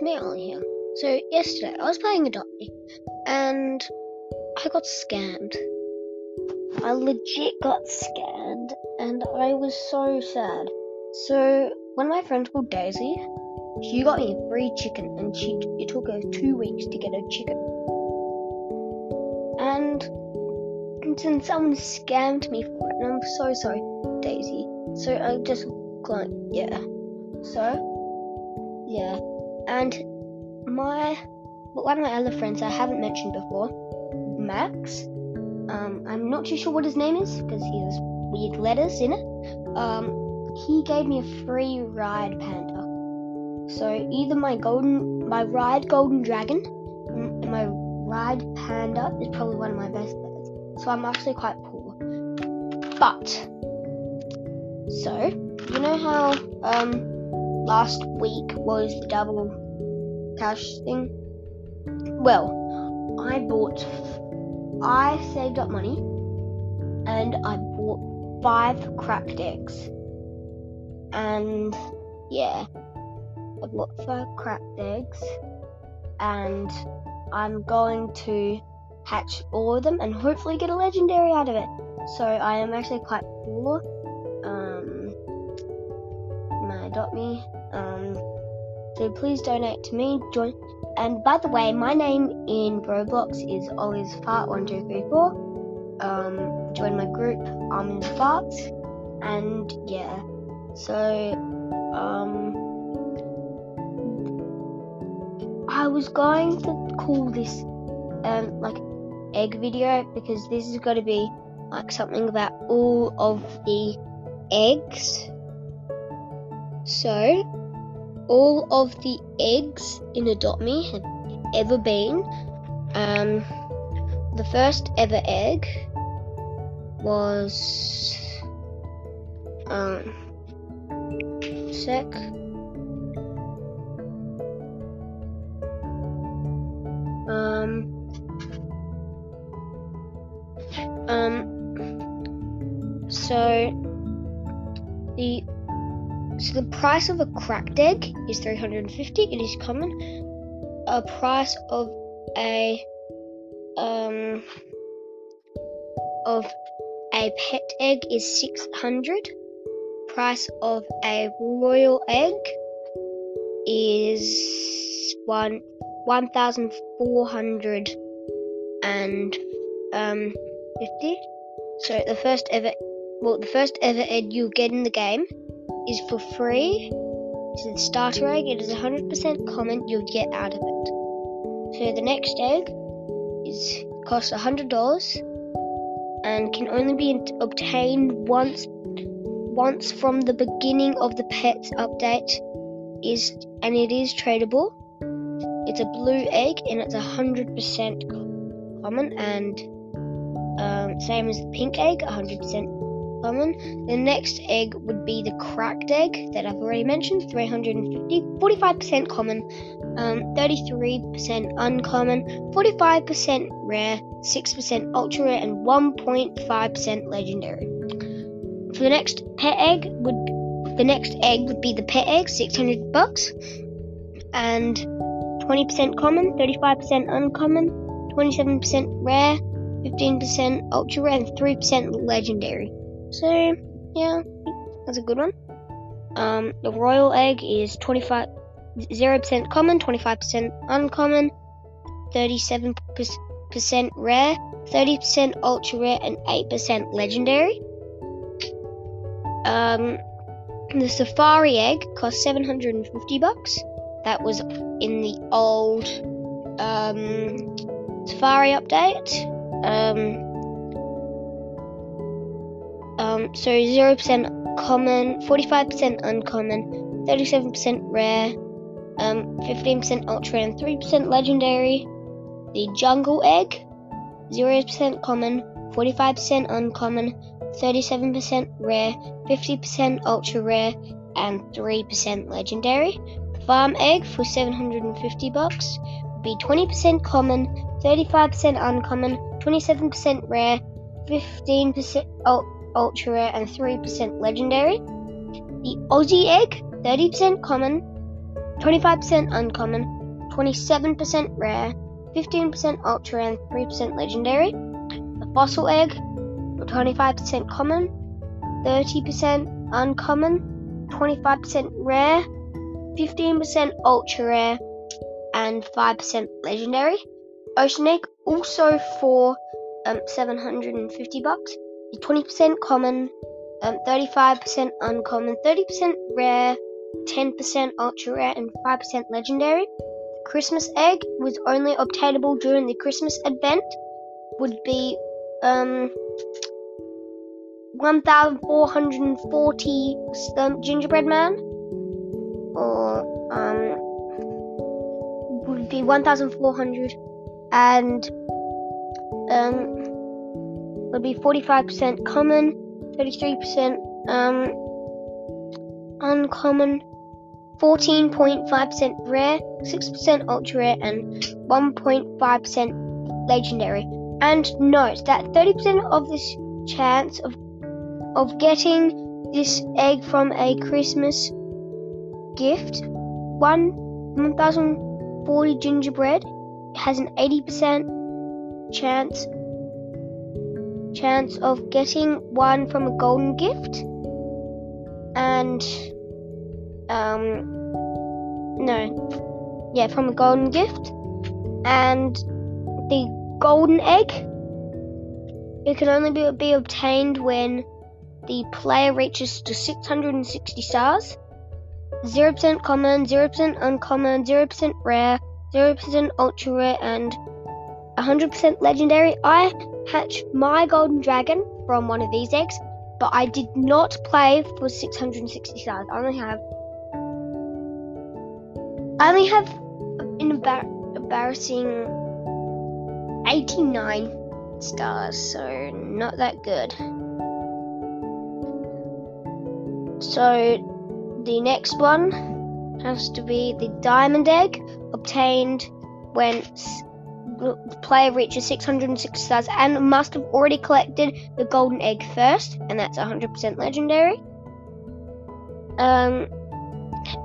it's me, Ollie here. So yesterday I was playing Adopt Me, and I got scammed. I legit got scammed, and I was so sad. So one of my friends called Daisy, she got me a free chicken, and she it took her two weeks to get a chicken. And, then someone scammed me for it, and I'm so sorry, Daisy. So I just like yeah. So yeah, and my one of my other friends I haven't mentioned before, Max. Um, I'm not too sure what his name is because he has weird letters in it. Um, he gave me a free ride panda. So either my golden, my ride golden dragon, and my ride panda is probably one of my best bets. So I'm actually quite poor. But so you know how um last week was the double cash thing. Well, I bought, I saved up money and I bought five cracked eggs. And yeah, I bought five cracked eggs and I'm going to hatch all of them and hopefully get a legendary out of it. So I am actually quite poor. Me. Um, so please donate to me. Join. And by the way, my name in Roblox is always fart one two three four. Um, join my group. I'm in farts. And yeah, so um, I was going to call this um like egg video because this is going to be like something about all of the eggs. So, all of the eggs in Adopt Me have ever been. Um, the first ever egg was um, sec. So the price of a cracked egg is 350. It is common. A price of a um of a pet egg is 600. Price of a royal egg is one 1400 and um 50. So the first ever well the first ever egg you'll get in the game is for free. It's the starter egg. It is 100% common. You'll get out of it. So the next egg is costs $100 and can only be obtained once once from the beginning of the pets update is and it is tradable. It's a blue egg and it's 100% common and um, same as the pink egg, 100% common. The next egg would be the cracked egg that I've already mentioned, 350, 45% common, um, 33% uncommon, 45% rare, 6% ultra rare, and 1.5% legendary. For the next pet egg would the next egg would be the pet egg, 600 bucks, and 20% common, 35% uncommon, 27% rare, 15% ultra rare, and 3% legendary. So, yeah, that's a good one. Um, the royal egg is 25, 0% common, 25% uncommon, 37% rare, 30% ultra rare, and 8% legendary. Um, the safari egg cost 750 bucks. That was in the old um, safari update. Um, so 0% common, 45% uncommon, 37% rare, um, 15% ultra, and 3% legendary. The jungle egg, 0% common, 45% uncommon, 37% rare, 50% ultra rare, and 3% legendary. Farm egg for 750 bucks would be 20% common, 35% uncommon, 27% rare, 15% ultra ultra rare, and 3% legendary. The Aussie egg, 30% common, 25% uncommon, 27% rare, 15% ultra rare, and 3% legendary. The fossil egg, 25% common, 30% uncommon, 25% rare, 15% ultra rare, and 5% legendary. Ocean egg, also for um, 750 bucks, 20% common, um, 35% uncommon, 30% rare, 10% ultra rare, and 5% legendary. The Christmas egg was only obtainable during the Christmas event, would be um, 1,440 um, gingerbread man, or um, would be 1,400, and um, would be 45% common, 33% um, uncommon, 14.5% rare, 6% ultra rare, and 1.5% legendary. And note that 30% of this chance of of getting this egg from a Christmas gift, one 1040 gingerbread has an 80% chance chance of getting one from a golden gift. And um no. Yeah from a golden gift. And the golden egg. It can only be, be obtained when the player reaches to 660 stars. 0% common 0% uncommon 0% rare 0% ultra rare and 100% legendary. I hatch my golden dragon from one of these eggs, but I did not play for 660 stars. I only have I only have an embar- embarrassing 89 stars, so not that good. So the next one has to be the diamond egg obtained when player reaches 606 stars and must have already collected the golden egg first, and that's 100% legendary. Um,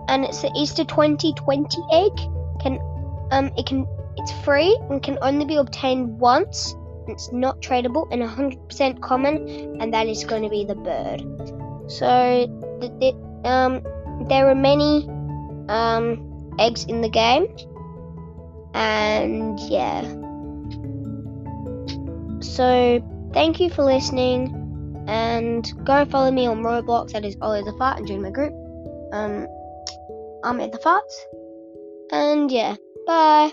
and it's the Easter 2020 egg. Can um, it can it's free and can only be obtained once. It's not tradable and 100% common, and that is going to be the bird. So the, the, um, there are many um, eggs in the game and yeah. So thank you for listening, and go follow me on Roblox. That is Ollie the Fart, and join my group. Um, I'm at the farts, and yeah, bye.